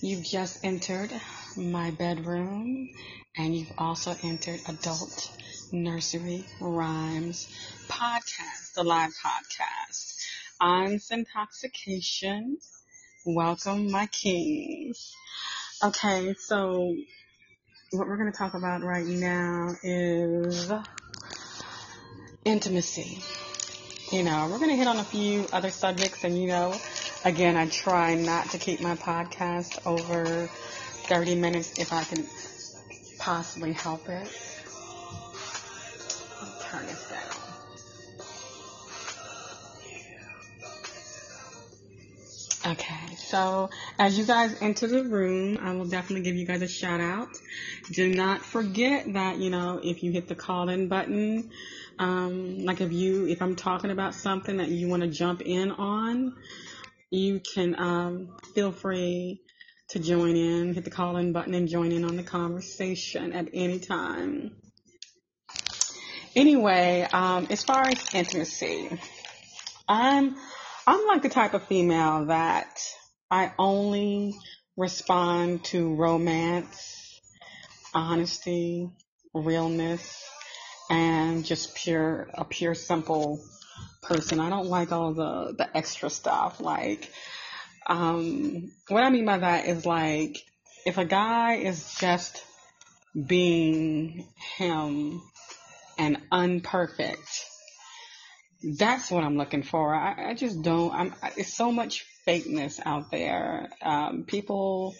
You've just entered my bedroom and you've also entered Adult Nursery Rhymes podcast, the live podcast. I'm Syntoxication. Welcome, my kings. Okay, so what we're going to talk about right now is intimacy. You know, we're going to hit on a few other subjects and, you know, Again, I try not to keep my podcast over 30 minutes if I can possibly help it. Turn this down. Okay, so as you guys enter the room, I will definitely give you guys a shout out. Do not forget that, you know, if you hit the call in button, um, like if you, if I'm talking about something that you want to jump in on, you can um, feel free to join in, hit the call in button and join in on the conversation at any time. Anyway, um, as far as intimacy, I'm I'm like the type of female that I only respond to romance, honesty, realness, and just pure a pure simple person. I don't like all the the extra stuff. Like, um, what I mean by that is like, if a guy is just being him and unperfect, that's what I'm looking for. I, I just don't. I'm. It's so much fakeness out there. Um, people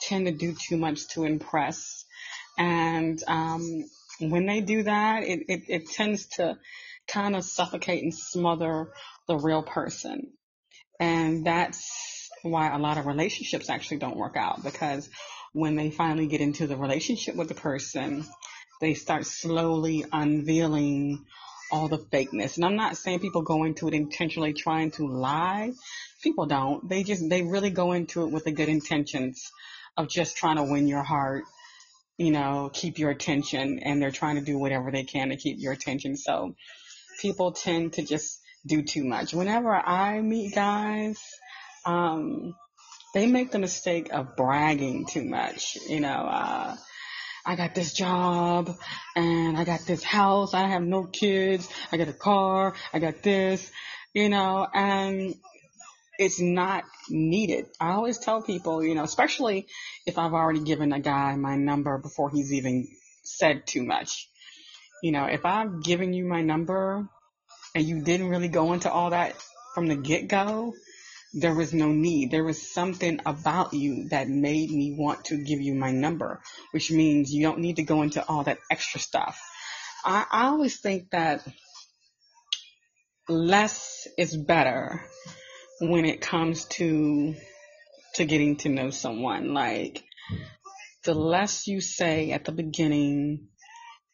tend to do too much to impress, and um, when they do that, it, it, it tends to kind of suffocate and smother the real person. And that's why a lot of relationships actually don't work out because when they finally get into the relationship with the person, they start slowly unveiling all the fakeness. And I'm not saying people go into it intentionally trying to lie. People don't. They just, they really go into it with the good intentions of just trying to win your heart, you know, keep your attention, and they're trying to do whatever they can to keep your attention. So people tend to just do too much. Whenever I meet guys, um, they make the mistake of bragging too much. You know, uh, I got this job and I got this house. I have no kids. I got a car. I got this, you know, and it's not needed. I always tell people, you know, especially if I've already given a guy my number before he's even said too much. You know, if I'm giving you my number and you didn't really go into all that from the get go, there was no need. There was something about you that made me want to give you my number, which means you don't need to go into all that extra stuff. I, I always think that less is better when it comes to to getting to know someone. Like the less you say at the beginning,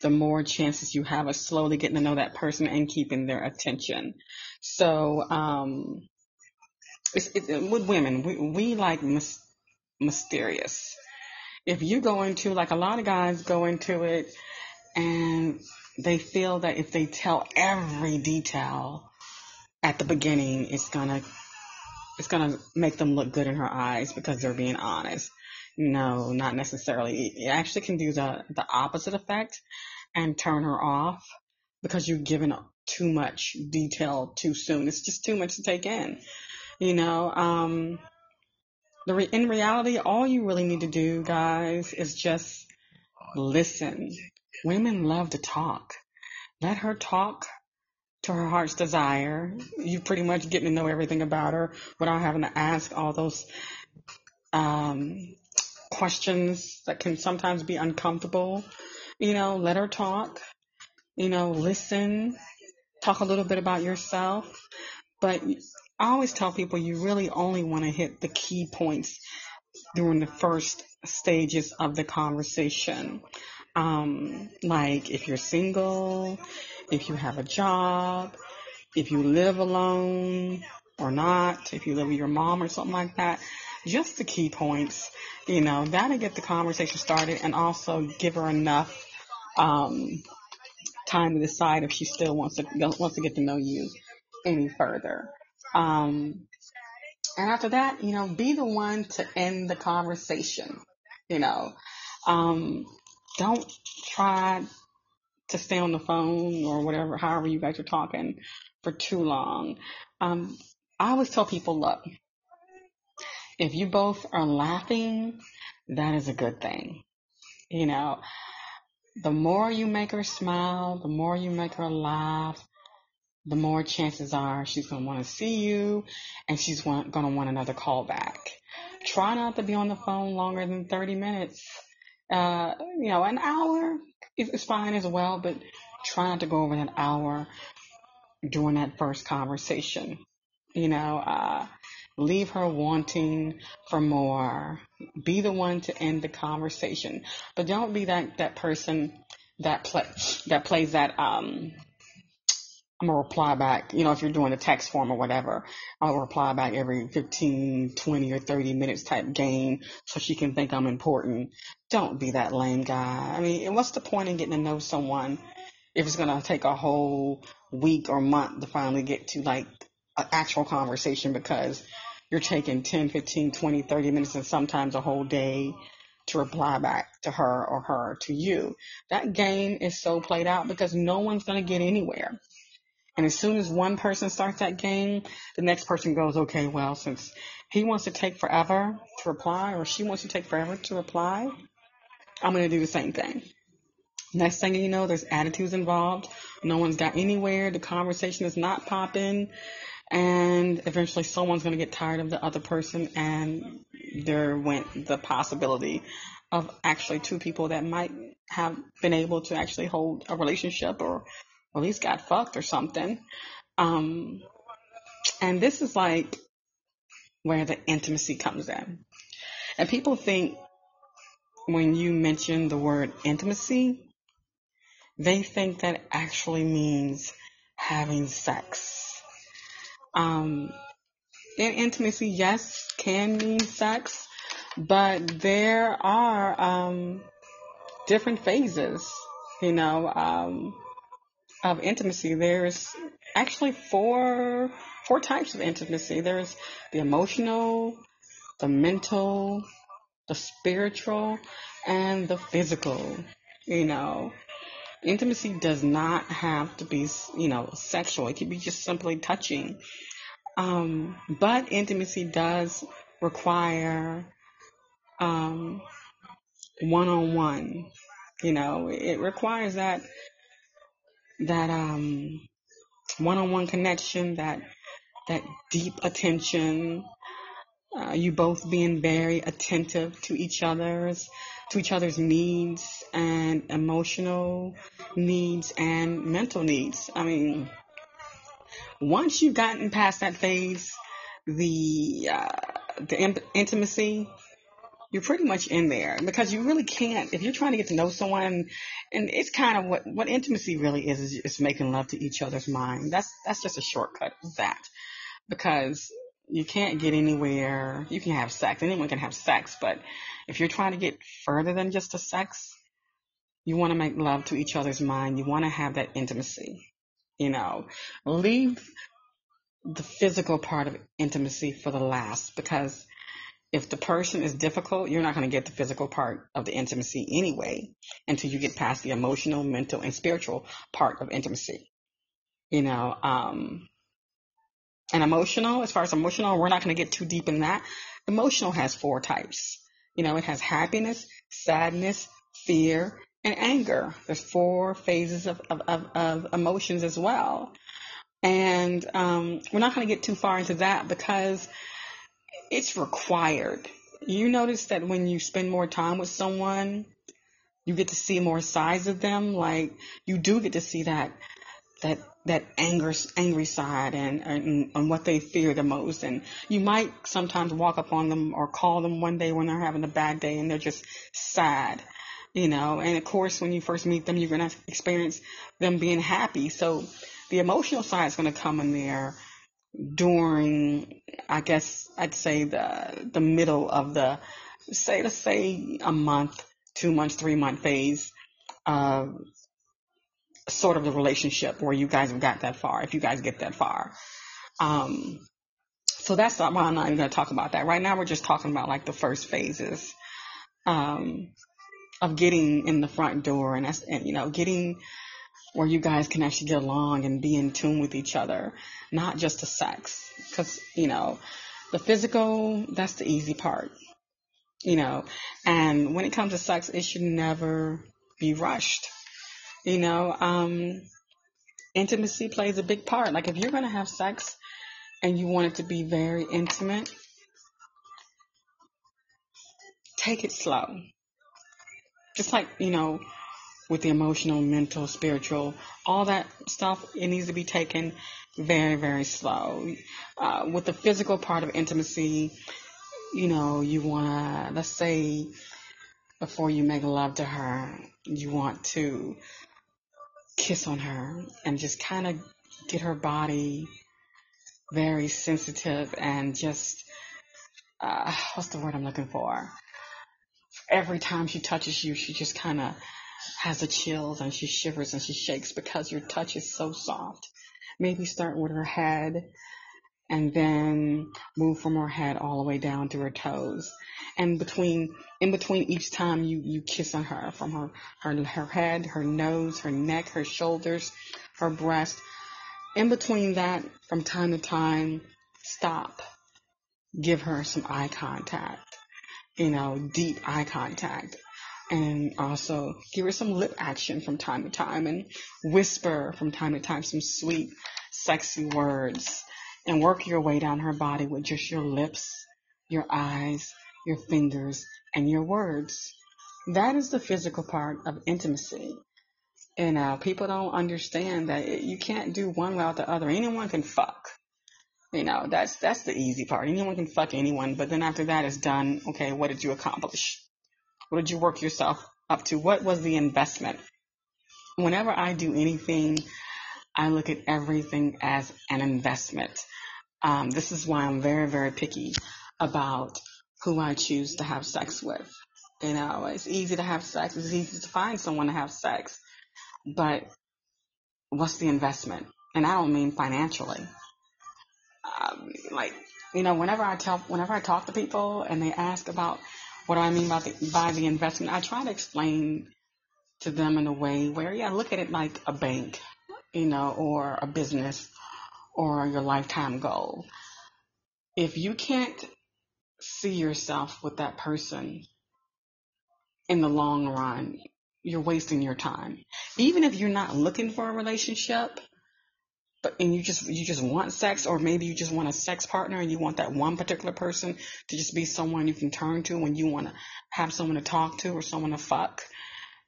the more chances you have of slowly getting to know that person and keeping their attention. So, um, it's, it, with women, we, we like mis- mysterious. If you go into, like a lot of guys go into it and they feel that if they tell every detail at the beginning, it's gonna, it's gonna make them look good in her eyes because they're being honest. No, not necessarily. It actually can do the, the opposite effect and turn her off because you've given too much detail too soon. It's just too much to take in. You know, um, the re- in reality, all you really need to do, guys, is just listen. Women love to talk. Let her talk to her heart's desire. You pretty much getting to know everything about her without having to ask all those um, questions that can sometimes be uncomfortable. You know, let her talk. You know, listen. Talk a little bit about yourself. But I always tell people you really only want to hit the key points during the first stages of the conversation. Um, like if you're single, if you have a job, if you live alone or not, if you live with your mom or something like that, just the key points, you know, that'll get the conversation started and also give her enough um, time to decide if she still wants to wants to get to know you any further. Um, And after that, you know, be the one to end the conversation. You know, um, don't try to stay on the phone or whatever, however you guys are talking for too long. Um, I always tell people, look, if you both are laughing, that is a good thing. You know, the more you make her smile, the more you make her laugh, the more chances are she's going to want to see you and she's going to want another call back. Try not to be on the phone longer than 30 minutes. Uh, you know, an hour is fine as well, but try not to go over that hour during that first conversation. You know, uh, leave her wanting for more. Be the one to end the conversation, but don't be that that person that play that plays that um I'm gonna reply back. You know, if you're doing a text form or whatever, I'll reply back every 15, 20 or 30 minutes type game so she can think I'm important. Don't be that lame guy. I mean, what's the point in getting to know someone if it's gonna take a whole week or month to finally get to like an actual conversation because you're taking 10, 15, 20, 30 minutes and sometimes a whole day to reply back to her or her to you. That game is so played out because no one's going to get anywhere. And as soon as one person starts that game, the next person goes, okay, well, since he wants to take forever to reply or she wants to take forever to reply, I'm going to do the same thing. Next thing you know, there's attitudes involved. No one's got anywhere. The conversation is not popping. And eventually someone's going to get tired of the other person and there went the possibility of actually two people that might have been able to actually hold a relationship or at he's got fucked or something. Um, and this is like where the intimacy comes in. And people think when you mention the word intimacy, they think that actually means having sex. Um, intimacy, yes, can mean sex, but there are um, different phases, you know. Um, of intimacy, there's actually four four types of intimacy. There's the emotional, the mental, the spiritual, and the physical. You know, intimacy does not have to be, you know, sexual. It can be just simply touching. Um, but intimacy does require um, one-on-one. You know, it requires that that um, one-on-one connection, that that deep attention, uh, you both being very attentive to each other's to each other's needs and emotional needs and mental needs. I mean, once you've gotten past that phase, the uh, the in- intimacy you're pretty much in there because you really can't if you're trying to get to know someone and it's kind of what what intimacy really is is, is making love to each other's mind that's that's just a shortcut of that because you can't get anywhere. You can have sex. Anyone can have sex but if you're trying to get further than just a sex you want to make love to each other's mind. You want to have that intimacy you know. Leave the physical part of intimacy for the last because if the person is difficult, you're not going to get the physical part of the intimacy anyway until you get past the emotional, mental, and spiritual part of intimacy. You know, um, and emotional, as far as emotional, we're not going to get too deep in that. Emotional has four types. You know, it has happiness, sadness, fear, and anger. There's four phases of, of, of, of emotions as well. And um, we're not going to get too far into that because it's required. You notice that when you spend more time with someone, you get to see more sides of them. Like you do get to see that that that anger angry side and, and and what they fear the most. And you might sometimes walk up on them or call them one day when they're having a bad day and they're just sad. You know, and of course, when you first meet them, you're going to experience them being happy. So the emotional side is going to come in there during, I guess I'd say the the middle of the say let's say a month, two months, three month phase of sort of the relationship where you guys have got that far, if you guys get that far. Um, So that's not why I'm not even going to talk about that. Right now, we're just talking about like the first phases um, of getting in the front door and, that's, and, you know, getting where you guys can actually get along and be in tune with each other, not just the sex. Because, you know, the physical, that's the easy part, you know, and when it comes to sex, it should never be rushed. You know, um, intimacy plays a big part. Like if you're going to have sex and you want it to be very intimate, take it slow. Just like, you know, with the emotional, mental, spiritual, all that stuff, it needs to be taken very, very slow. Uh, with the physical part of intimacy, you know, you want to, let's say, before you make love to her, you want to kiss on her and just kind of get her body very sensitive and just uh, what's the word I'm looking for? Every time she touches you, she just kind of has the chills and she shivers and she shakes because your touch is so soft. Maybe start with her head and then move from her head all the way down to her toes. And between, in between each time you, you kiss on her from her, her, her head, her nose, her neck, her shoulders, her breast, in between that, from time to time, stop. Give her some eye contact, you know, deep eye contact. And also give her some lip action from time to time and whisper from time to time some sweet, sexy words and work your way down her body with just your lips, your eyes, your fingers, and your words. That is the physical part of intimacy. And uh, people don't understand that it, you can't do one without the other. Anyone can fuck. You know, that's that's the easy part. Anyone can fuck anyone, but then after that is done, okay, what did you accomplish? What did you work yourself up to? What was the investment? Whenever I do anything, I look at everything as an investment. Um, this is why I'm very, very picky about who I choose to have sex with. You know, it's easy to have sex. It's easy to find someone to have sex but what's the investment? And I don't mean financially. Um, like, you know, whenever I tell, whenever I talk to people and they ask about what do I mean by the, by the investment, I try to explain to them in a way where, yeah, look at it like a bank, you know, or a business or your lifetime goal. If you can't see yourself with that person in the long run, you're wasting your time. Even if you're not looking for a relationship, but and you just you just want sex or maybe you just want a sex partner and you want that one particular person to just be someone you can turn to when you want to have someone to talk to or someone to fuck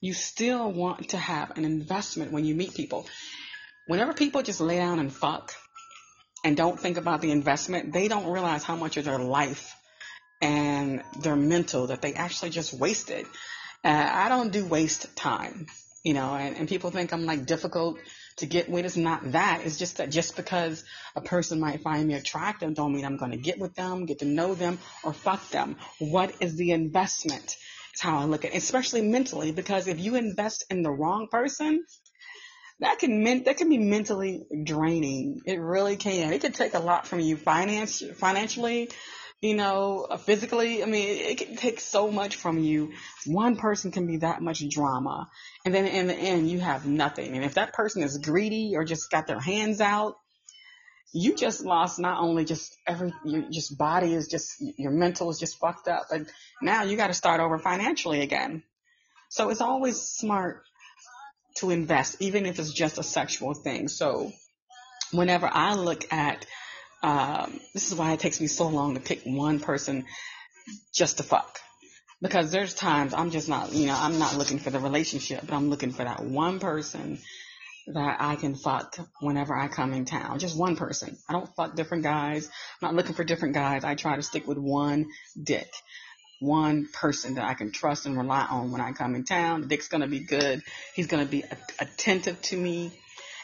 you still want to have an investment when you meet people whenever people just lay down and fuck and don't think about the investment they don't realize how much of their life and their mental that they actually just wasted uh, I don't do waste time, you know, and, and people think I'm like difficult to get with. It's not that. It's just that just because a person might find me attractive don't mean I'm going to get with them, get to know them, or fuck them. What is the investment? Is how I look at it, especially mentally, because if you invest in the wrong person, that can men- that can be mentally draining. It really can. It can take a lot from you finance financially, you know, uh, physically. I mean, it can take so much from you. One person can be that much drama. And then in the end, you have nothing. And if that person is greedy or just got their hands out, you just lost not only just every, your just body is just, your mental is just fucked up, but now you got to start over financially again. So it's always smart to invest, even if it's just a sexual thing. So whenever I look at um, this is why it takes me so long to pick one person just to fuck. Because there's times I'm just not, you know, I'm not looking for the relationship, but I'm looking for that one person that I can fuck whenever I come in town. Just one person. I don't fuck different guys. I'm not looking for different guys. I try to stick with one dick. One person that I can trust and rely on when I come in town. Dick's gonna be good. He's gonna be attentive to me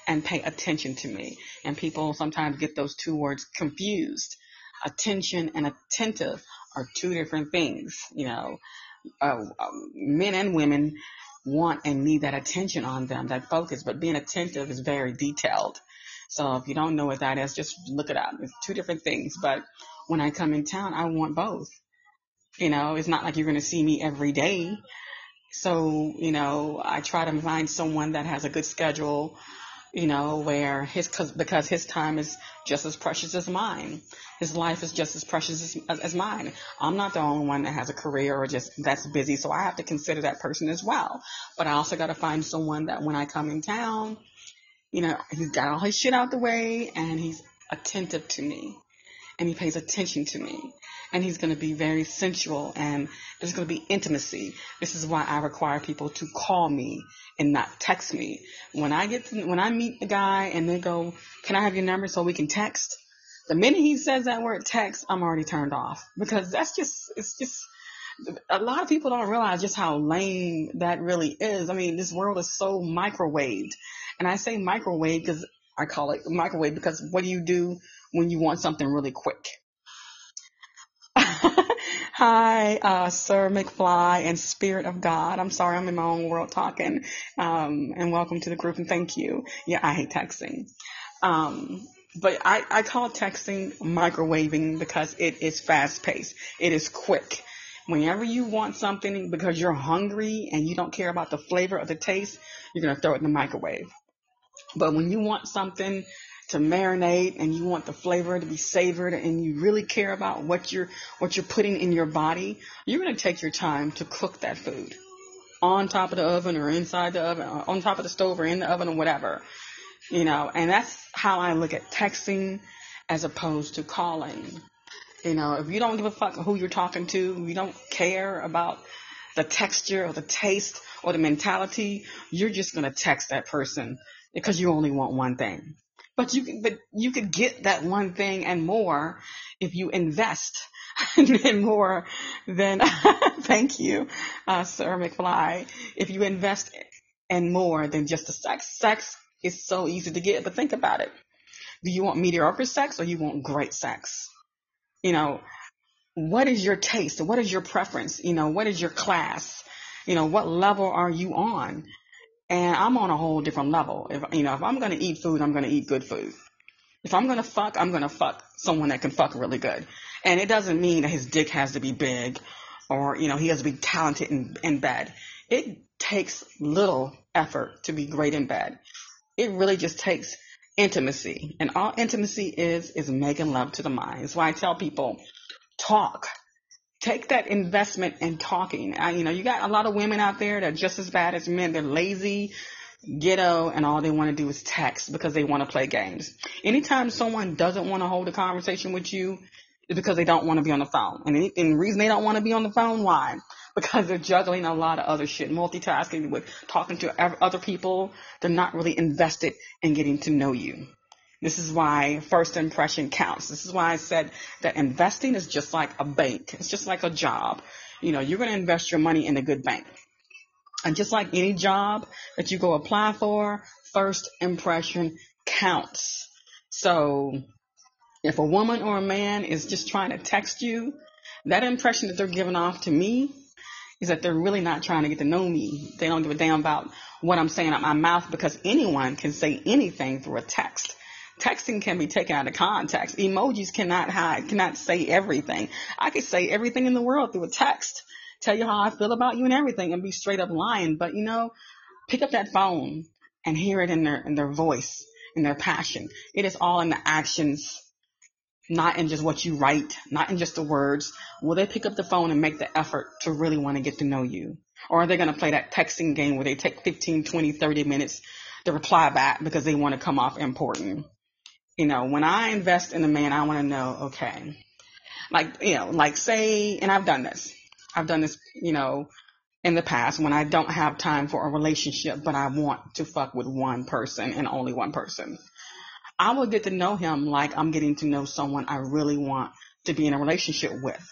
and pay attention to me. And people sometimes get those two words confused. Attention and attentive are two different things. You know, uh, um, men and women want and need that attention on them, that focus, but being attentive is very detailed. So if you don't know what that is, just look it up. It's two different things. But when I come in town, I want both. You know, it's not like you're going to see me every day. So, you know, I try to find someone that has a good schedule, you know, where his, cause, because his time is just as precious as mine. His life is just as precious as, as mine. I'm not the only one that has a career or just that's busy. So I have to consider that person as well. But I also got to find someone that when I come in town, you know, he's got all his shit out the way and he's attentive to me and he pays attention to me and he's going to be very sensual and there's going to be intimacy. This is why I require people to call me and not text me. When I get to, when I meet the guy and they go, "Can I have your number so we can text?" The minute he says that word text, I'm already turned off because that's just it's just a lot of people don't realize just how lame that really is. I mean, this world is so microwaved. And I say microwave because I call it microwave because what do you do when you want something really quick? Hi, uh, Sir McFly and Spirit of God. I'm sorry, I'm in my own world talking. Um, and welcome to the group and thank you. Yeah, I hate texting. Um, but I, I call texting microwaving because it is fast paced. It is quick. Whenever you want something because you're hungry and you don't care about the flavor or the taste, you're going to throw it in the microwave. But when you want something to marinate and you want the flavor to be savored and you really care about what you're what you're putting in your body, you're going to take your time to cook that food on top of the oven or inside the oven, or on top of the stove or in the oven or whatever. You know, and that's how I look at texting as opposed to calling. You know, if you don't give a fuck who you're talking to, you don't care about the texture or the taste or the mentality, you're just going to text that person because you only want one thing. But you can, but you could get that one thing and more if you invest and more than, thank you, uh, Sir McFly. If you invest in more than just the sex, sex is so easy to get, but think about it. Do you want mediocre sex or you want great sex? You know, what is your taste? What is your preference? You know, what is your class? You know, what level are you on? And I'm on a whole different level. If you know, if I'm gonna eat food, I'm gonna eat good food. If I'm gonna fuck, I'm gonna fuck someone that can fuck really good. And it doesn't mean that his dick has to be big or, you know, he has to be talented in, in bed. It takes little effort to be great in bed. It really just takes intimacy. And all intimacy is, is making love to the mind. That's why I tell people, talk take that investment in talking. I, you know, you got a lot of women out there that are just as bad as men. They're lazy, ghetto, and all they want to do is text because they want to play games. Anytime someone doesn't want to hold a conversation with you, it's because they don't want to be on the phone. And, any, the reason they don't want to be on the phone, why? Because they're juggling a lot of other shit, multitasking with talking to other people. They're not really invested in getting to know you. This is why first impression counts. This is why I said that investing is just like a bank. It's just like a job. You know, you're going to invest your money in a good bank. And just like any job that you go apply for, first impression counts. So if a woman or a man is just trying to text you, that impression that they're giving off to me is that they're really not trying to get to know me. They don't give a damn about what I'm saying out my mouth because anyone can say anything through a text texting can be taken out of context. Emojis cannot hide, cannot say everything. I could say everything in the world through a text, tell you how I feel about you and everything and be straight up lying. But you know, pick up that phone and hear it in their, in their voice, in their passion. It is all in the actions, not in just what you write, not in just the words. Will they pick up the phone and make the effort to really want to get to know you? Or are they going to play that texting game where they take 15, 20, 30 minutes to reply back because they want to come off important? You know, when I invest in a man, I want to know, okay, like, you know, like say, and I've done this. I've done this, you know, in the past when I don't have time for a relationship, but I want to fuck with one person and only one person. I will get to know him like I'm getting to know someone I really want to be in a relationship with.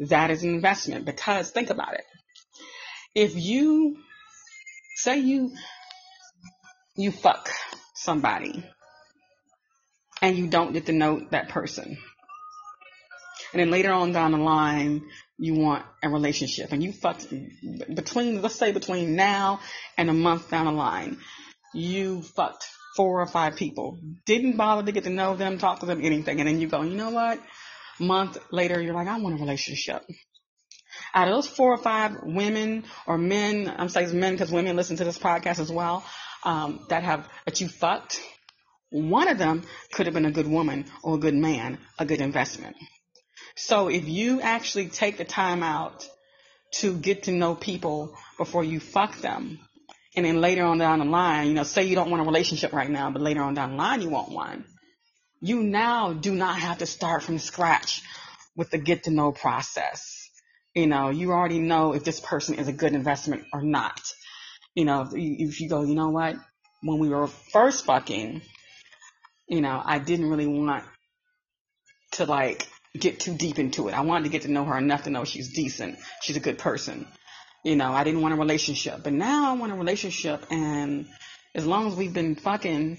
That is an investment because think about it. If you say you, you fuck somebody and you don't get to know that person. And then later on down the line, you want a relationship and you fucked between, let's say between now and a month down the line, you fucked four or five people. Didn't bother to get to know them, talk to them, anything. And then you go, you know what? Month later, you're like, I want a relationship. Out of those four or five women or men, I'm saying men because women listen to this podcast as well, um, that have, that you fucked, one of them could have been a good woman or a good man, a good investment. So if you actually take the time out to get to know people before you fuck them, and then later on down the line, you know, say you don't want a relationship right now, but later on down the line you want one, you now do not have to start from scratch with the get to know process. You know, you already know if this person is a good investment or not. You know, if you go, you know what, when we were first fucking, you know, I didn't really want to like get too deep into it. I wanted to get to know her enough to know she's decent. She's a good person. You know, I didn't want a relationship, but now I want a relationship. And as long as we've been fucking,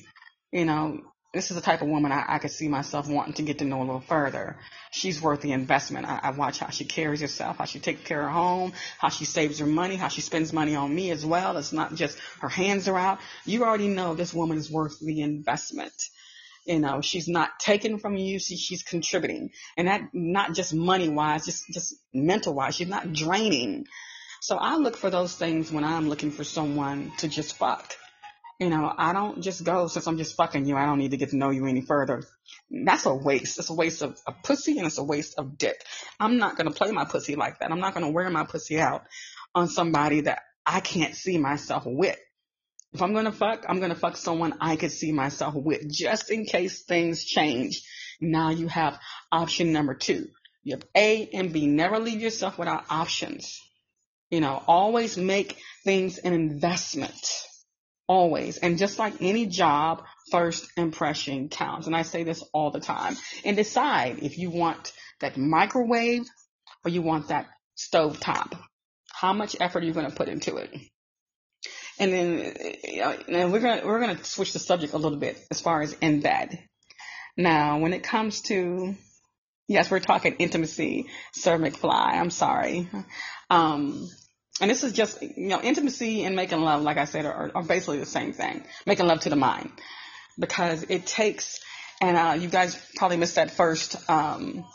you know, this is the type of woman I, I could see myself wanting to get to know a little further. She's worth the investment. I, I watch how she carries herself, how she takes care of her home, how she saves her money, how she spends money on me as well. It's not just her hands are out. You already know this woman is worth the investment. You know, she's not taking from you. She, she's contributing and that not just money wise, just, just mental wise. She's not draining. So I look for those things when I'm looking for someone to just fuck. You know, I don't just go since I'm just fucking you. I don't need to get to know you any further. That's a waste. It's a waste of a pussy and it's a waste of dick. I'm not going to play my pussy like that. I'm not going to wear my pussy out on somebody that I can't see myself with. If I'm going to fuck, I'm going to fuck someone I could see myself with just in case things change. Now you have option number two. You have A and B. Never leave yourself without options. You know, always make things an investment. Always. And just like any job, first impression counts. And I say this all the time. And decide if you want that microwave or you want that stove top. How much effort are you going to put into it? And then, you know, we're gonna we're gonna switch the subject a little bit as far as in bed. Now, when it comes to yes, we're talking intimacy, Sir McFly. I'm sorry. Um, and this is just you know intimacy and making love, like I said, are, are basically the same thing. Making love to the mind because it takes. And uh, you guys probably missed that first um,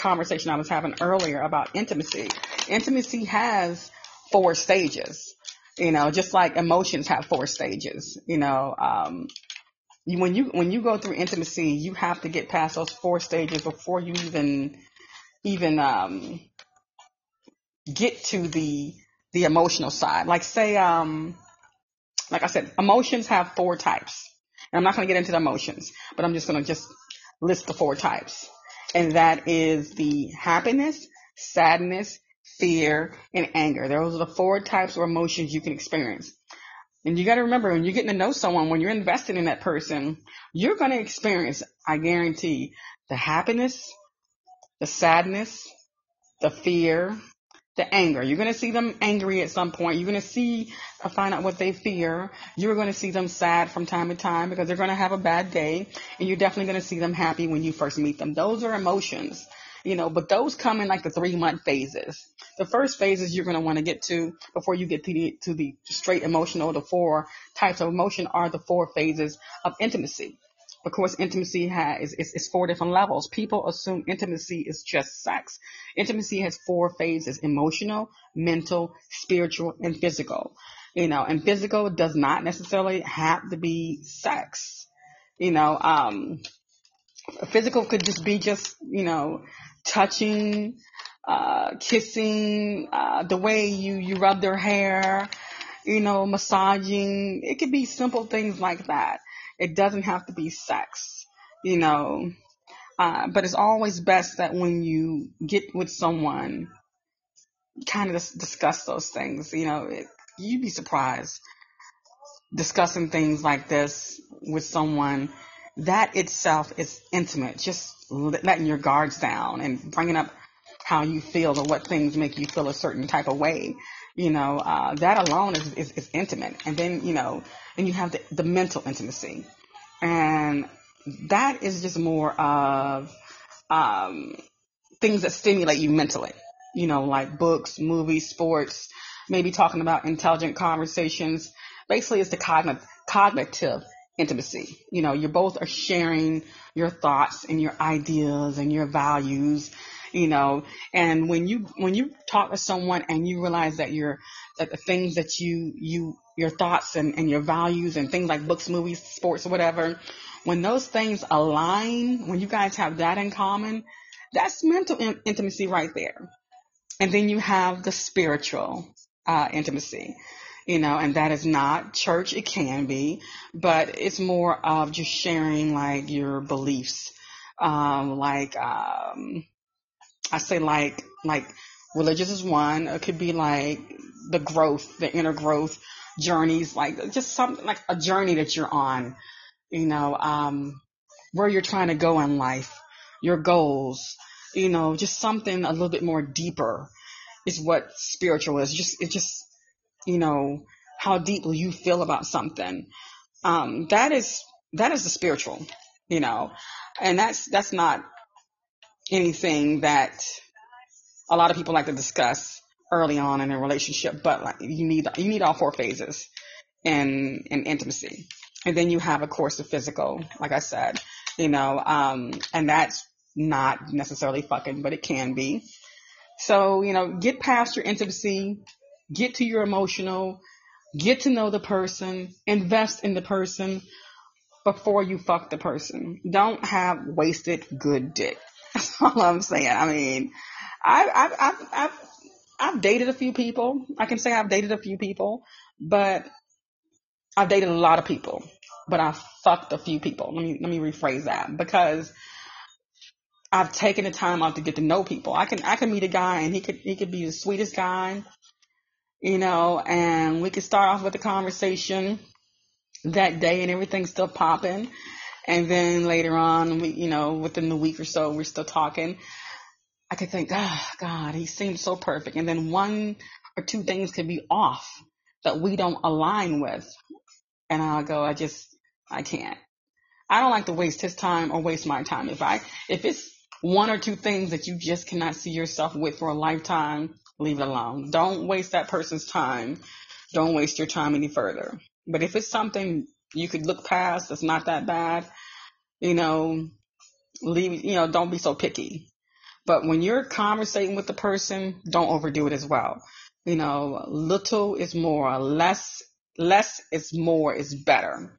conversation I was having earlier about intimacy. Intimacy has four stages. You know, just like emotions have four stages. You know, um, you, when you when you go through intimacy, you have to get past those four stages before you even even um, get to the the emotional side. Like say, um, like I said, emotions have four types. And I'm not going to get into the emotions, but I'm just going to just list the four types. And that is the happiness, sadness, fear, and anger. Those are the four types of emotions you can experience. And you got to remember when you're getting to know someone, when you're invested in that person, you're going to experience, I guarantee, the happiness, the sadness, the fear, the anger. You're going to see them angry at some point. You're going to see, uh, find out what they fear. You're going to see them sad from time to time because they're going to have a bad day. And you're definitely going to see them happy when you first meet them. Those are emotions you know, but those come in like the three month phases. The first phases you're going to want to get to before you get to the, to the straight emotional, the four types of emotion are the four phases of intimacy. Of course, intimacy has is four different levels. People assume intimacy is just sex. Intimacy has four phases: emotional, mental, spiritual, and physical. You know, and physical does not necessarily have to be sex. You know, um, physical could just be just you know touching, uh, kissing, uh, the way you, you rub their hair, you know, massaging. It could be simple things like that. It doesn't have to be sex, you know. Uh, but it's always best that when you get with someone, kind of discuss those things. You know, it, you'd be surprised discussing things like this with someone. That itself is intimate. Just letting your guards down and bringing up how you feel or what things make you feel a certain type of way. You know, uh, that alone is, is, is intimate. And then, you know, and you have the, the mental intimacy. And that is just more of um, things that stimulate you mentally. You know, like books, movies, sports, maybe talking about intelligent conversations. Basically, it's the cognitive, cognitive intimacy. You know, you both are sharing your thoughts and your ideas and your values, you know, and when you, when you talk to someone and you realize that you're, that the things that you, you, your thoughts and, and your values and things like books, movies, sports, or whatever, when those things align, when you guys have that in common, that's mental in- intimacy right there. And then you have the spiritual uh, intimacy you know, and that is not church. It can be, but it's more of just sharing like your beliefs. Um, like, um, I say like, like religious is one. It could be like the growth, the inner growth journeys, like just something like a journey that you're on, you know, um, where you're trying to go in life, your goals, you know, just something a little bit more deeper is what spiritual is. Just, it just you know, how deeply you feel about something. Um, that is, that is the spiritual, you know, and that's, that's not anything that a lot of people like to discuss early on in a relationship, but like you need, you need all four phases in, in intimacy. And then you have, of course, the physical, like I said, you know, um, and that's not necessarily fucking, but it can be. So, you know, get past your intimacy, get to your emotional, get to know the person, invest in the person before you fuck the person. Don't have wasted good dick. That's all I'm saying. I mean, I, I've, I've, I've, I've dated a few people. I can say I've dated a few people, but I've dated a lot of people, but I've fucked a few people. Let me, let me rephrase that because I've taken the time out to get to know people. I can, I can meet a guy and he could, he could be the sweetest guy you know, and we could start off with a conversation that day and everything's still popping. And then later on, we, you know, within the week or so, we're still talking. I could think, oh, God, he seems so perfect. And then one or two things could be off that we don't align with. And I'll go, I just, I can't. I don't like to waste his time or waste my time. If I, if it's one or two things that you just cannot see yourself with for a lifetime, leave it alone. Don't waste that person's time. Don't waste your time any further. But if it's something you could look past, it's not that bad, you know, leave, you know, don't be so picky. But when you're conversating with the person, don't overdo it as well. You know, little is more, less, less is more is better.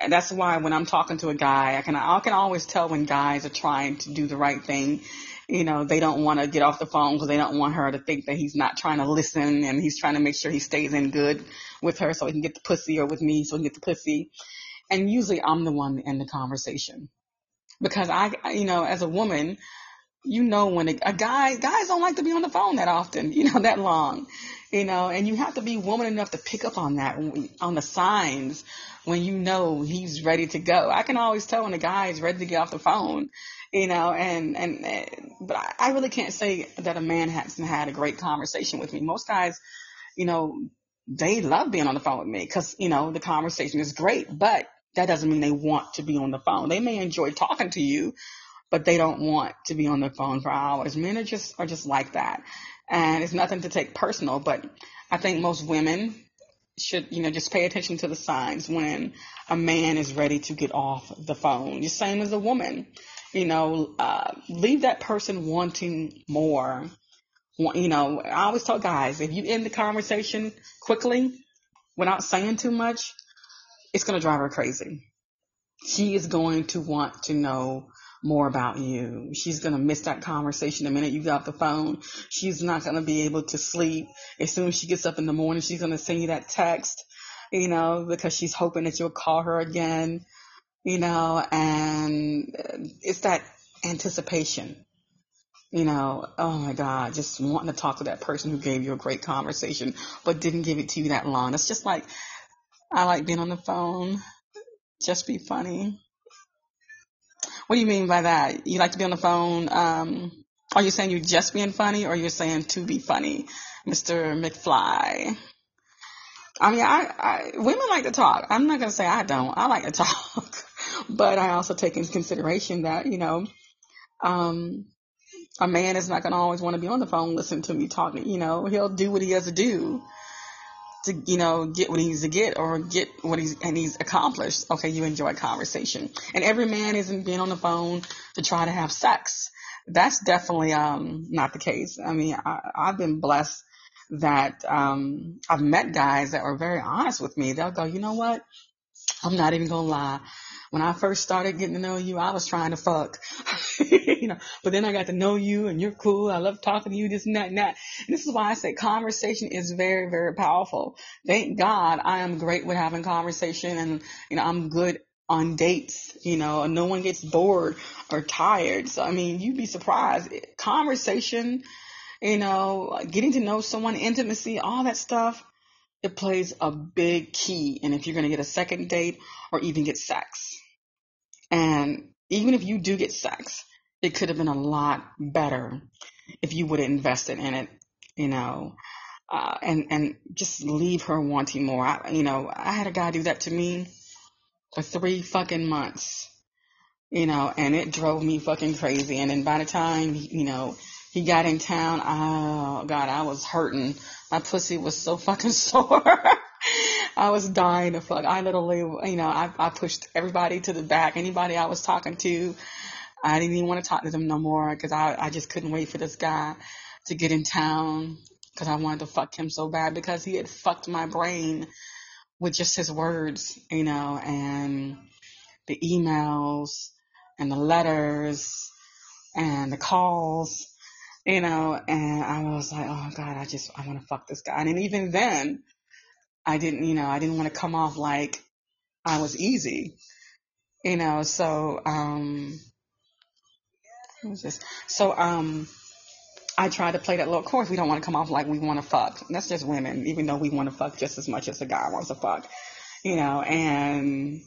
And that's why when I'm talking to a guy, I can, I can always tell when guys are trying to do the right thing you know, they don't want to get off the phone because they don't want her to think that he's not trying to listen and he's trying to make sure he stays in good with her so he can get the pussy or with me so he can get the pussy. And usually I'm the one in the conversation because I, you know, as a woman, you know, when a, a guy, guys don't like to be on the phone that often, you know, that long, you know, and you have to be woman enough to pick up on that, on the signs when you know he's ready to go. I can always tell when a guy is ready to get off the phone you know, and, and, but I, I really can't say that a man hasn't had a great conversation with me. Most guys, you know, they love being on the phone with me because, you know, the conversation is great, but that doesn't mean they want to be on the phone. They may enjoy talking to you, but they don't want to be on the phone for hours. Men are just, are just like that. And it's nothing to take personal, but I think most women should, you know, just pay attention to the signs when a man is ready to get off the phone. The same as a woman you know, uh, leave that person wanting more. You know, I always tell guys, if you end the conversation quickly without saying too much, it's going to drive her crazy. She is going to want to know more about you. She's going to miss that conversation the minute you get off the phone. She's not going to be able to sleep. As soon as she gets up in the morning, she's going to send you that text, you know, because she's hoping that you'll call her again you know, and it's that anticipation, you know, oh my God, just wanting to talk to that person who gave you a great conversation, but didn't give it to you that long. It's just like, I like being on the phone. Just be funny. What do you mean by that? You like to be on the phone? Um, are you saying you're just being funny or you're saying to be funny, Mr. McFly? I mean, I, I women like to talk. I'm not gonna say I don't. I like to talk. But I also take into consideration that, you know, um, a man is not to always want to be on the phone listening to me talking. You know, he'll do what he has to do. to, you know, get what he needs to get or get what he's, and he's accomplished. Okay, you enjoy conversation. And every man isn't being on the phone to try to have sex. That's definitely, um, not the case. I mean, I, I've been blessed that, um, I've met guys that were very honest with me. They'll go, you know what? I'm not even gonna lie. When I first started getting to know you, I was trying to fuck, you know, but then I got to know you and you're cool. I love talking to you, this and that and that. And this is why I say conversation is very, very powerful. Thank God I am great with having conversation and, you know, I'm good on dates, you know, and no one gets bored or tired. So, I mean, you'd be surprised. Conversation, you know, getting to know someone, intimacy, all that stuff it plays a big key in if you're going to get a second date or even get sex. And even if you do get sex, it could have been a lot better if you would have invested in it, you know, uh, and, and just leave her wanting more. I, you know, I had a guy do that to me for three fucking months, you know, and it drove me fucking crazy. And then by the time, you know, he got in town, oh God, I was hurting my pussy was so fucking sore. I was dying to fuck. I literally, you know, I, I pushed everybody to the back. Anybody I was talking to, I didn't even want to talk to them no more because I, I just couldn't wait for this guy to get in town because I wanted to fuck him so bad because he had fucked my brain with just his words, you know, and the emails and the letters and the calls you know, and I was like, oh God, I just, I want to fuck this guy. And even then, I didn't, you know, I didn't want to come off like I was easy, you know, so, um, was this? So, um, I tried to play that little course. We don't want to come off like we want to fuck. That's just women, even though we want to fuck just as much as a guy wants to fuck, you know, and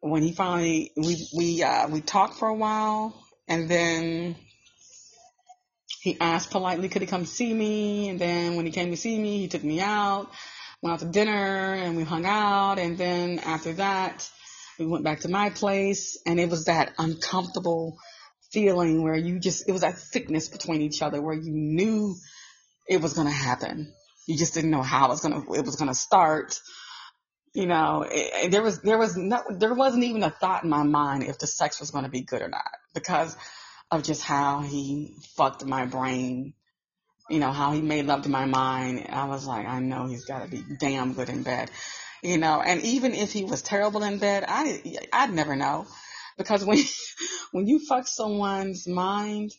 when he finally, we, we, uh, we talked for a while and then he asked politely, could he come see me? And then when he came to see me, he took me out, went out to dinner and we hung out. And then after that, we went back to my place and it was that uncomfortable feeling where you just, it was that thickness between each other where you knew it was going to happen. You just didn't know how it was going to, it was going to start. You know, it, there was, there was no, there wasn't even a thought in my mind if the sex was going to be good or not because of just how he fucked my brain, you know, how he made love to my mind. I was like, I know he's got to be damn good in bed, you know, and even if he was terrible in bed, I, I'd never know because when, when you fuck someone's mind,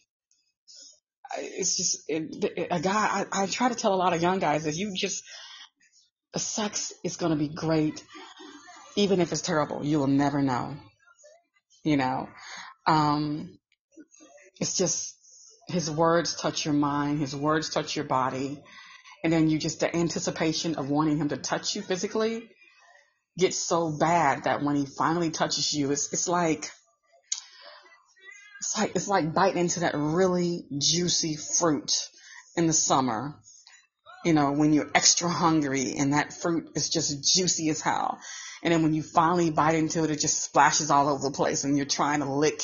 it's just it, a guy. I, I try to tell a lot of young guys that you just sex is going to be great, even if it's terrible. You will never know, you know. Um, it's just his words touch your mind, his words touch your body, and then you just the anticipation of wanting him to touch you physically gets so bad that when he finally touches you, it's it's like it's like it's like biting into that really juicy fruit in the summer. You know, when you're extra hungry and that fruit is just juicy as hell. And then when you finally bite into it, it just splashes all over the place and you're trying to lick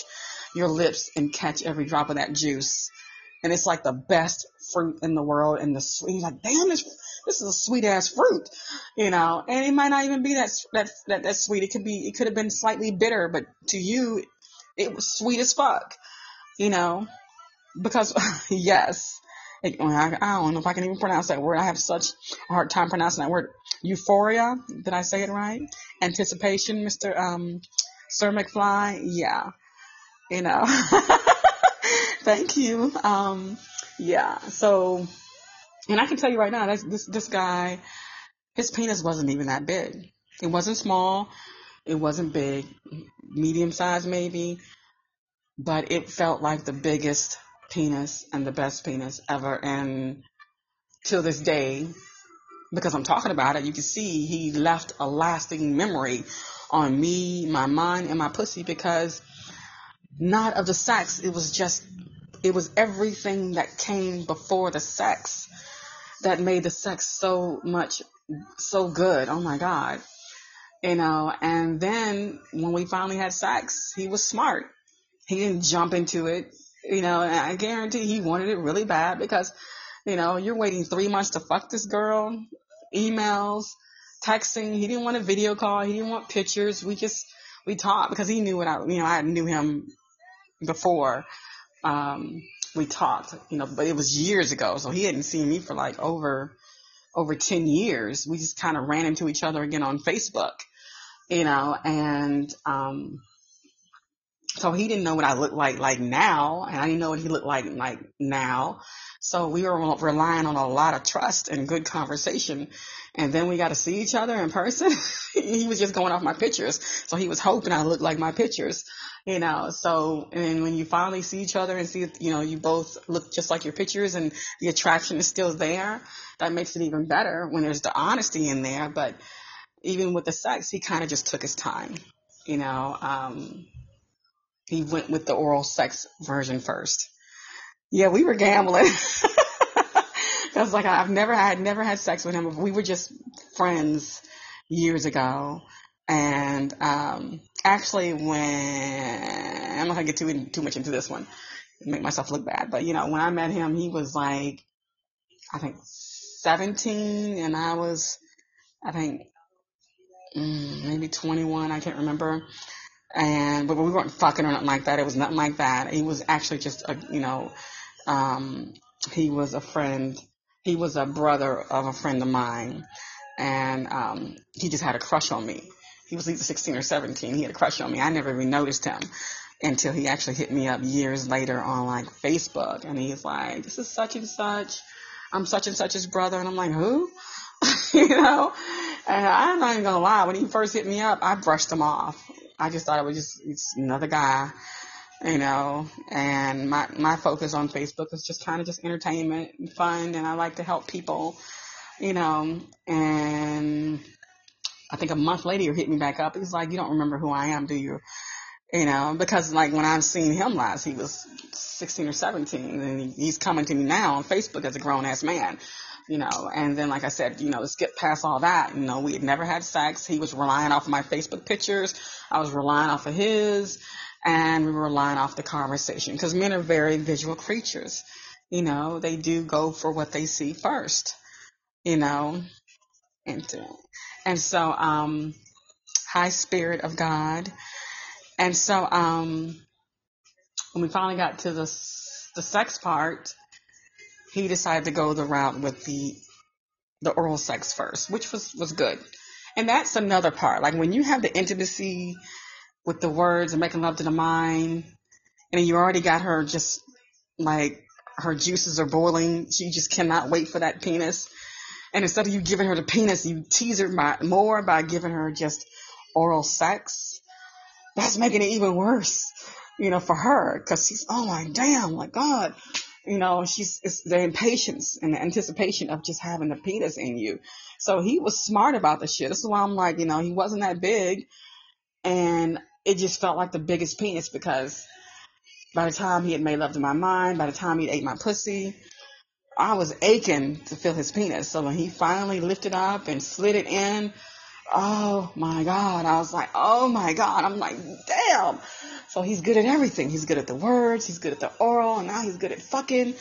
your lips and catch every drop of that juice. And it's like the best fruit in the world and the sweet, like, damn, this, this is a sweet ass fruit, you know, and it might not even be that, that, that, that sweet. It could be, it could have been slightly bitter, but to you, it was sweet as fuck, you know, because yes, it, I, I don't know if I can even pronounce that word. I have such a hard time pronouncing that word. Euphoria. Did I say it right? Anticipation, Mr. Um, Sir McFly. Yeah you know. Thank you. Um, yeah. So, and I can tell you right now, this this guy, his penis wasn't even that big. It wasn't small. It wasn't big, medium size maybe, but it felt like the biggest penis and the best penis ever. And till this day, because I'm talking about it, you can see he left a lasting memory on me, my mind, and my pussy because not of the sex. It was just, it was everything that came before the sex that made the sex so much, so good. Oh my God. You know, and then when we finally had sex, he was smart. He didn't jump into it, you know, and I guarantee he wanted it really bad because, you know, you're waiting three months to fuck this girl. emails, texting. He didn't want a video call. He didn't want pictures. We just, we talked because he knew what I, you know, I knew him before. Um, we talked, you know, but it was years ago. So he hadn't seen me for like over, over 10 years. We just kind of ran into each other again on Facebook, you know, and, um, so he didn't know what I looked like like now, and I didn't know what he looked like like now. So we were relying on a lot of trust and good conversation. And then we got to see each other in person. he was just going off my pictures. So he was hoping I looked like my pictures, you know. So, and when you finally see each other and see, you know, you both look just like your pictures and the attraction is still there, that makes it even better when there's the honesty in there. But even with the sex, he kind of just took his time, you know. Um, he went with the oral sex version first. Yeah, we were gambling. Cause like I've never I had never had sex with him. We were just friends years ago. And um actually when I'm not gonna get too too much into this one, make myself look bad. But you know, when I met him he was like I think seventeen and I was I think mm, maybe twenty one, I can't remember and but we weren't fucking or nothing like that. It was nothing like that. He was actually just a you know, um, he was a friend. He was a brother of a friend of mine, and um, he just had a crush on me. He was either 16 or 17. He had a crush on me. I never even noticed him until he actually hit me up years later on like Facebook, and he's like, "This is such and such. I'm such and such's brother," and I'm like, "Who?" you know. And I'm not even gonna lie. When he first hit me up, I brushed him off. I just thought it was just it's another guy, you know. And my my focus on Facebook is just kind of just entertainment and fun, and I like to help people, you know. And I think a month later, hit me back up. He's like, "You don't remember who I am, do you?" You know, because like when I've seen him last, he was 16 or 17, and he's coming to me now on Facebook as a grown ass man you know, and then like I said, you know, skip past all that, you know, we had never had sex. He was relying off of my Facebook pictures. I was relying off of his and we were relying off the conversation because men are very visual creatures. You know, they do go for what they see first, you know, and, and so, um, high spirit of God. And so, um, when we finally got to the, the sex part, he decided to go the route with the the oral sex first, which was was good. And that's another part. Like when you have the intimacy with the words and making love to the mind, and you already got her just like her juices are boiling. She just cannot wait for that penis. And instead of you giving her the penis, you tease her by, more by giving her just oral sex. That's making it even worse, you know, for her. Cause she's, oh my damn, like God, you know, she's it's the impatience and the anticipation of just having the penis in you. So he was smart about the shit. This is why I'm like, you know, he wasn't that big, and it just felt like the biggest penis because by the time he had made love to my mind, by the time he'd ate my pussy, I was aching to feel his penis. So when he finally lifted up and slid it in, oh my God, I was like, oh my God. I'm like, damn. So he's good at everything. He's good at the words, he's good at the oral, and now he's good at fucking.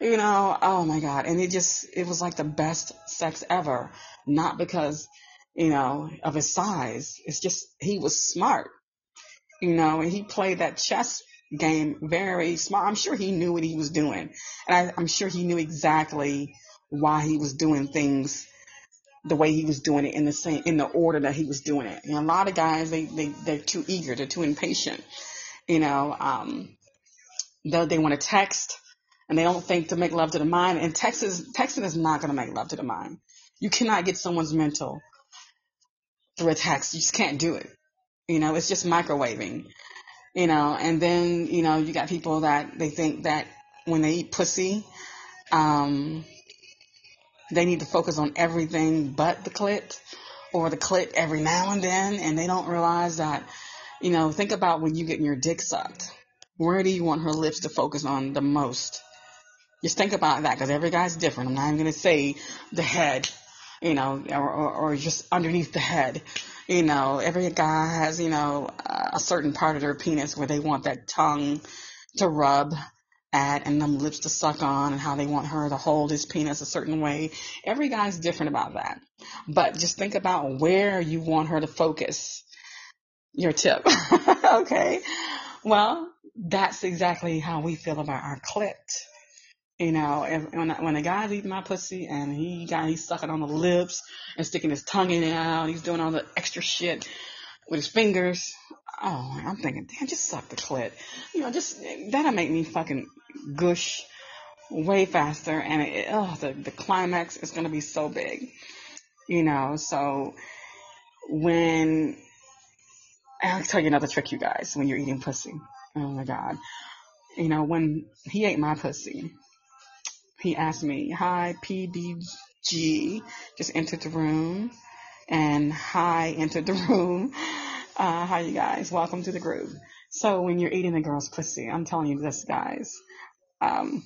You know, oh my God. And it just, it was like the best sex ever. Not because, you know, of his size. It's just, he was smart. You know, and he played that chess game very smart. I'm sure he knew what he was doing. And I, I'm sure he knew exactly why he was doing things the way he was doing it in the same in the order that he was doing it. And a lot of guys they they they're too eager, they're too impatient. You know, um, they they want to text and they don't think to make love to the mind. And text is, texting is not going to make love to the mind. You cannot get someone's mental through a text. You just can't do it. You know, it's just microwaving. You know, and then you know you got people that they think that when they eat pussy, um, they need to focus on everything but the clit or the clit every now and then, and they don't realize that, you know, think about when you get your dick sucked. Where do you want her lips to focus on the most? Just think about that because every guy's different. I'm not even going to say the head, you know, or, or, or just underneath the head. You know, every guy has, you know, a certain part of their penis where they want that tongue to rub at and them lips to suck on and how they want her to hold his penis a certain way. Every guy's different about that. But just think about where you want her to focus your tip. okay. Well, that's exactly how we feel about our clit. You know, if, when when a guy's eating my pussy and he got he's sucking on the lips and sticking his tongue in it out, he's doing all the extra shit with his fingers. Oh, I'm thinking, damn, just suck the clit. You know, just that'll make me fucking gush way faster, and it, oh, the the climax is gonna be so big. You know, so when I'll tell you another trick, you guys, when you're eating pussy. Oh my god. You know, when he ate my pussy, he asked me, Hi, PDG, just entered the room. And hi, entered the room. Uh, hi, you guys. Welcome to the group. So when you're eating a girl's pussy, I'm telling you this, guys. Um,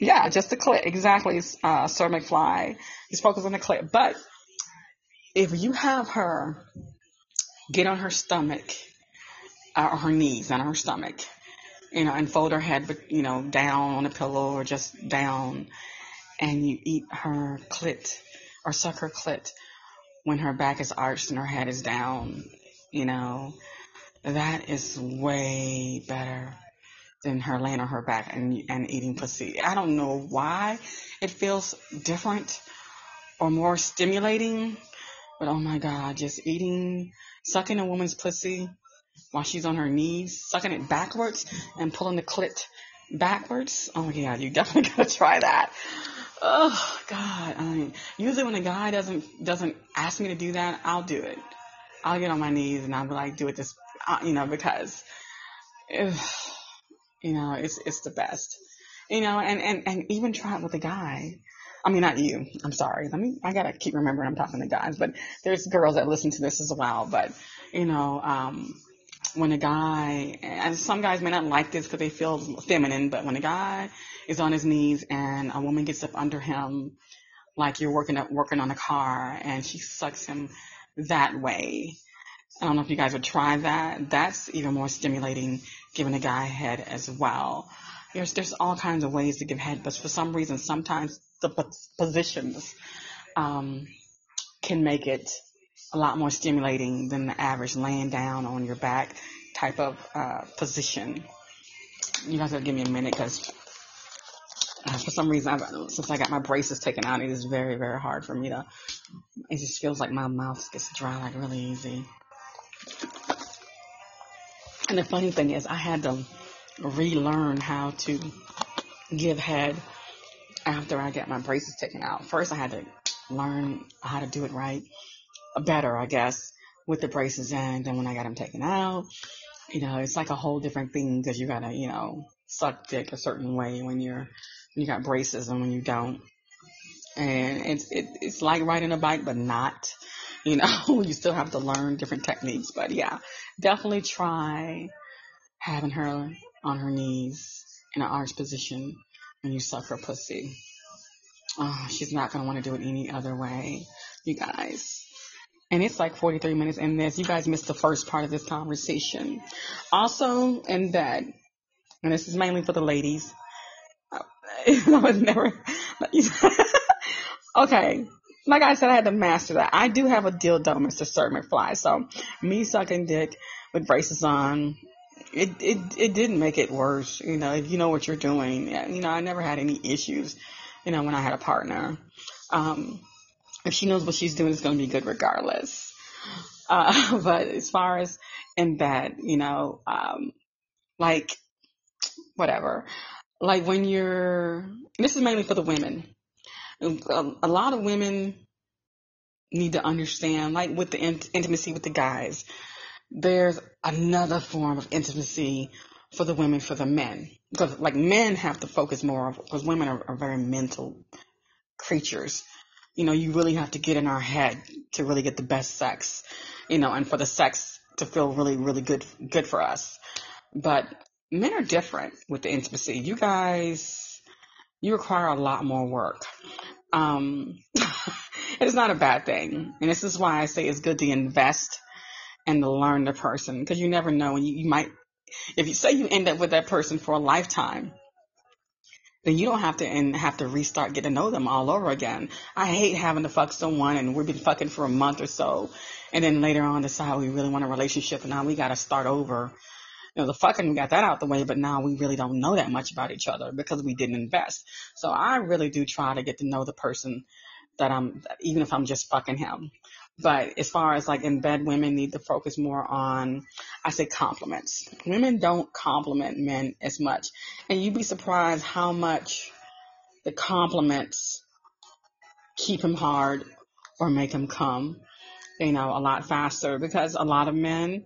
yeah, just the clip. Exactly, uh, Sir McFly. He's focused on the clip. But if you have her get on her stomach, uh, or her knees on her stomach, you know, and fold her head, you know, down on a pillow or just down, and you eat her clit or suck her clit when her back is arched and her head is down, you know, that is way better than her laying on her back and and eating pussy. I don't know why it feels different or more stimulating, but oh my god, just eating, sucking a woman's pussy while she's on her knees, sucking it backwards and pulling the clit backwards. Oh my god, you definitely gotta try that. Oh God, I mean, usually when a guy doesn't doesn't ask me to do that, I'll do it. I'll get on my knees and I'll be like, do it this, uh, you know, because, if, you know, it's it's the best, you know, and and and even try it with a guy. I mean, not you. I'm sorry. Let me. I gotta keep remembering I'm talking to guys, but there's girls that listen to this as well. But you know, um, when a guy, and some guys may not like this because they feel feminine, but when a guy is on his knees and a woman gets up under him, like you're working up, working on a car, and she sucks him that way. I don't know if you guys would try that. That's even more stimulating, giving a guy head as well. There's there's all kinds of ways to give head, but for some reason, sometimes the positions um, can make it a lot more stimulating than the average laying down on your back type of uh, position. You guys have to give me a minute because uh, for some reason, I've, since I got my braces taken out, it is very, very hard for me to. It just feels like my mouth gets dry like really easy. And the funny thing is, I had to relearn how to give head after I got my braces taken out. First, I had to learn how to do it right better, I guess, with the braces in than when I got them taken out. You know, it's like a whole different thing because you gotta, you know, suck dick a certain way when you're when you got braces and when you don't. And it's it, it's like riding a bike, but not. You know, you still have to learn different techniques. But yeah, definitely try having her on her knees in an arch position when you suck her pussy. Oh, she's not gonna want to do it any other way, you guys. And it's like 43 minutes in this. You guys missed the first part of this conversation. Also, in bed, and this is mainly for the ladies. I was never. okay. Like I said, I had to master that. I do have a dildo, Mr. Sir McFly. So, me sucking dick with braces on, it, it, it didn't make it worse. You know, if you know what you're doing, you know, I never had any issues, you know, when I had a partner. Um, if she knows what she's doing, it's going to be good regardless. Uh, but as far as in bed, you know, um, like whatever, like when you're, this is mainly for the women. A, a lot of women need to understand, like with the in- intimacy with the guys, there's another form of intimacy for the women, for the men. Because like men have to focus more because women are, are very mental creatures you know, you really have to get in our head to really get the best sex, you know, and for the sex to feel really, really good, good for us. But men are different with the intimacy. You guys, you require a lot more work. Um, it's not a bad thing. And this is why I say it's good to invest and to learn the person because you never know. You, you might, if you say you end up with that person for a lifetime, then you don't have to and have to restart getting to know them all over again. I hate having to fuck someone and we've been fucking for a month or so, and then later on decide we really want a relationship, and now we got to start over. You know, the fucking got that out the way, but now we really don't know that much about each other because we didn't invest. So I really do try to get to know the person that I'm, even if I'm just fucking him. But as far as like in bed, women need to focus more on, I say compliments. Women don't compliment men as much. And you'd be surprised how much the compliments keep him hard or make him come, you know, a lot faster because a lot of men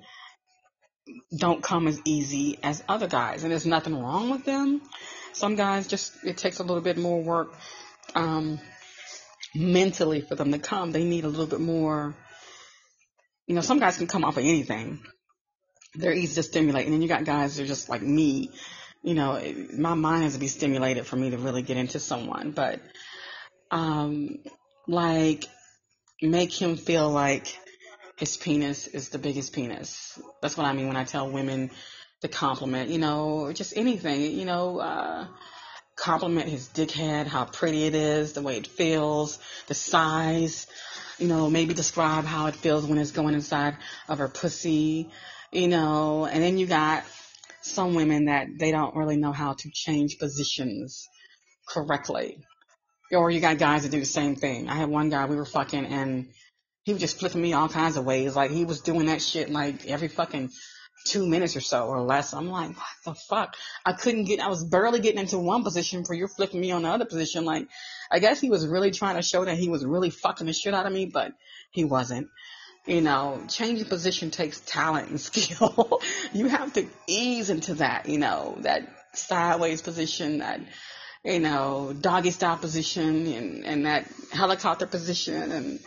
don't come as easy as other guys. And there's nothing wrong with them. Some guys just, it takes a little bit more work. Um, mentally for them to come. They need a little bit more. You know, some guys can come off of anything. They're easy to stimulate, and then you got guys that are just like me. You know, it, my mind has to be stimulated for me to really get into someone. But, um, like, make him feel like his penis is the biggest penis. That's what I mean when I tell women to compliment. You know, just anything. You know. uh compliment his dickhead, how pretty it is, the way it feels, the size, you know, maybe describe how it feels when it's going inside of her pussy, you know, and then you got some women that they don't really know how to change positions correctly. Or you got guys that do the same thing. I had one guy, we were fucking and he was just flipping me all kinds of ways. Like he was doing that shit like every fucking two minutes or so or less. I'm like, what the fuck? I couldn't get, I was barely getting into one position for you're flipping me on the other position. Like, I guess he was really trying to show that he was really fucking the shit out of me, but he wasn't. You know, changing position takes talent and skill. you have to ease into that, you know, that sideways position, that, you know, doggy style position and, and that helicopter position and,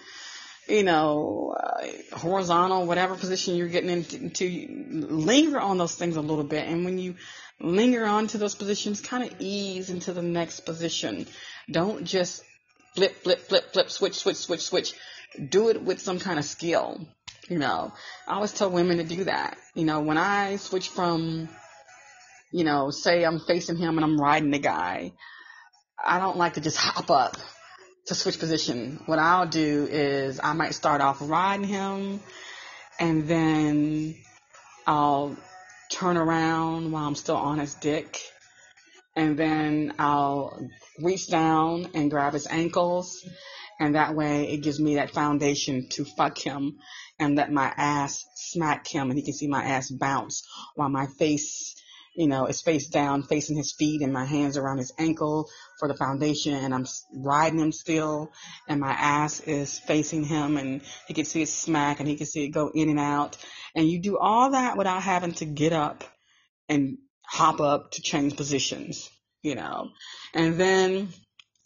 you know, uh, horizontal, whatever position you're getting into, linger on those things a little bit. And when you linger on to those positions, kind of ease into the next position. Don't just flip, flip, flip, flip, switch, switch, switch, switch. Do it with some kind of skill. You know, I always tell women to do that. You know, when I switch from, you know, say I'm facing him and I'm riding the guy, I don't like to just hop up to switch position, what I'll do is I might start off riding him and then I'll turn around while I'm still on his dick and then I'll reach down and grab his ankles and that way it gives me that foundation to fuck him and let my ass smack him and he can see my ass bounce while my face you know, is face down, facing his feet, and my hands around his ankle for the foundation, and I'm riding him still, and my ass is facing him, and he can see it smack, and he can see it go in and out, and you do all that without having to get up and hop up to change positions, you know, and then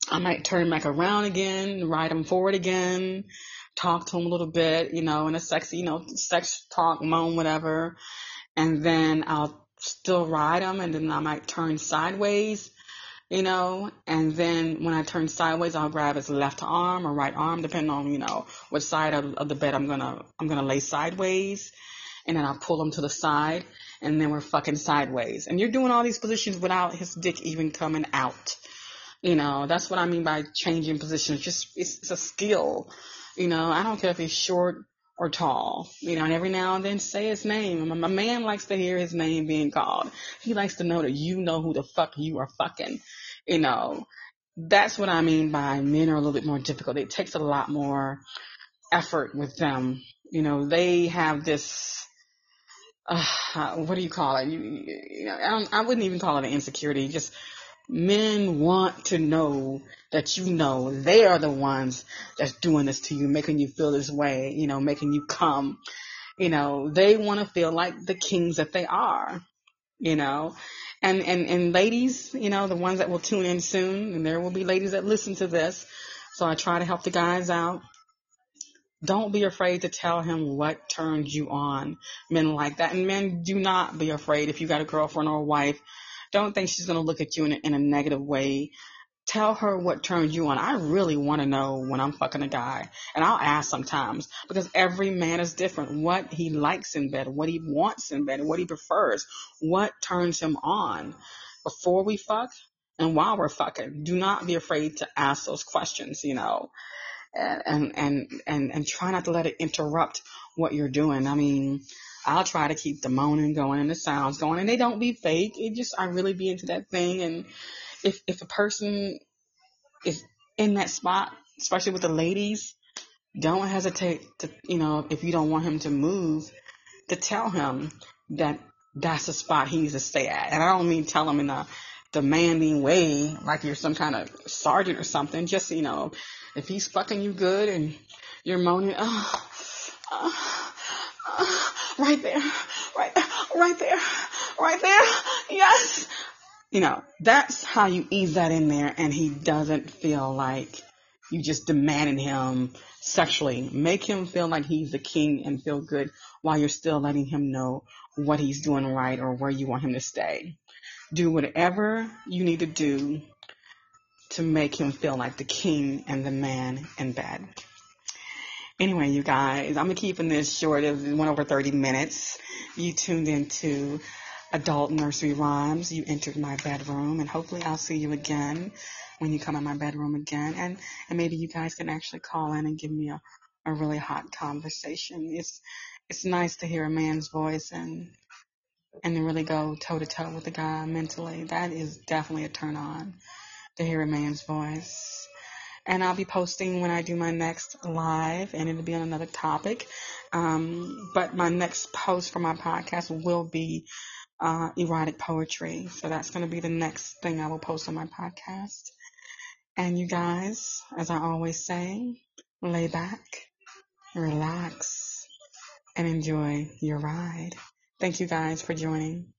I might turn back around again, ride him forward again, talk to him a little bit, you know, in a sexy, you know, sex talk, moan, whatever, and then I'll still ride them and then I might turn sideways, you know, and then when I turn sideways, I'll grab his left arm or right arm, depending on, you know, which side of, of the bed I'm gonna, I'm gonna lay sideways. And then I'll pull him to the side and then we're fucking sideways. And you're doing all these positions without his dick even coming out. You know, that's what I mean by changing positions. Just, it's, it's a skill. You know, I don't care if he's short, or tall, you know, and every now and then say his name. My man likes to hear his name being called. He likes to know that you know who the fuck you are fucking, you know. That's what I mean by men are a little bit more difficult. It takes a lot more effort with them. You know, they have this, uh, what do you call it? You, you know, I, I wouldn't even call it an insecurity. Just men want to know that you know they are the ones that's doing this to you, making you feel this way, you know, making you come. You know, they want to feel like the kings that they are, you know. And, and, and ladies, you know, the ones that will tune in soon, and there will be ladies that listen to this. So I try to help the guys out. Don't be afraid to tell him what turns you on. Men like that. And men, do not be afraid if you got a girlfriend or a wife. Don't think she's going to look at you in a, in a negative way tell her what turns you on. I really want to know when I'm fucking a guy. And I'll ask sometimes because every man is different. What he likes in bed, what he wants in bed, what he prefers, what turns him on. Before we fuck and while we're fucking, do not be afraid to ask those questions, you know, and, and, and, and try not to let it interrupt what you're doing. I mean, I'll try to keep the moaning going and the sounds going and they don't be fake. It just, I really be into that thing. And if, if a person is in that spot, especially with the ladies, don't hesitate to, you know, if you don't want him to move, to tell him that that's the spot he needs to stay at. And I don't mean tell him in a demanding way, like you're some kind of sergeant or something. Just, you know, if he's fucking you good and you're moaning, oh, oh, right there, right, right there, right there, yes. You know, that's how you ease that in there and he doesn't feel like you just demanding him sexually. Make him feel like he's the king and feel good while you're still letting him know what he's doing right or where you want him to stay. Do whatever you need to do to make him feel like the king and the man in bed. Anyway, you guys, I'm keeping this short. It went over 30 minutes. You tuned into Adult Nursery Rhymes. You entered my bedroom, and hopefully I'll see you again when you come in my bedroom again. And, and maybe you guys can actually call in and give me a, a really hot conversation. It's, it's nice to hear a man's voice and, and to really go toe to toe with the guy mentally. That is definitely a turn on to hear a man's voice. And I'll be posting when I do my next live, and it'll be on another topic. Um, but my next post for my podcast will be uh, erotic poetry. So that's going to be the next thing I will post on my podcast. And you guys, as I always say, lay back, relax, and enjoy your ride. Thank you guys for joining.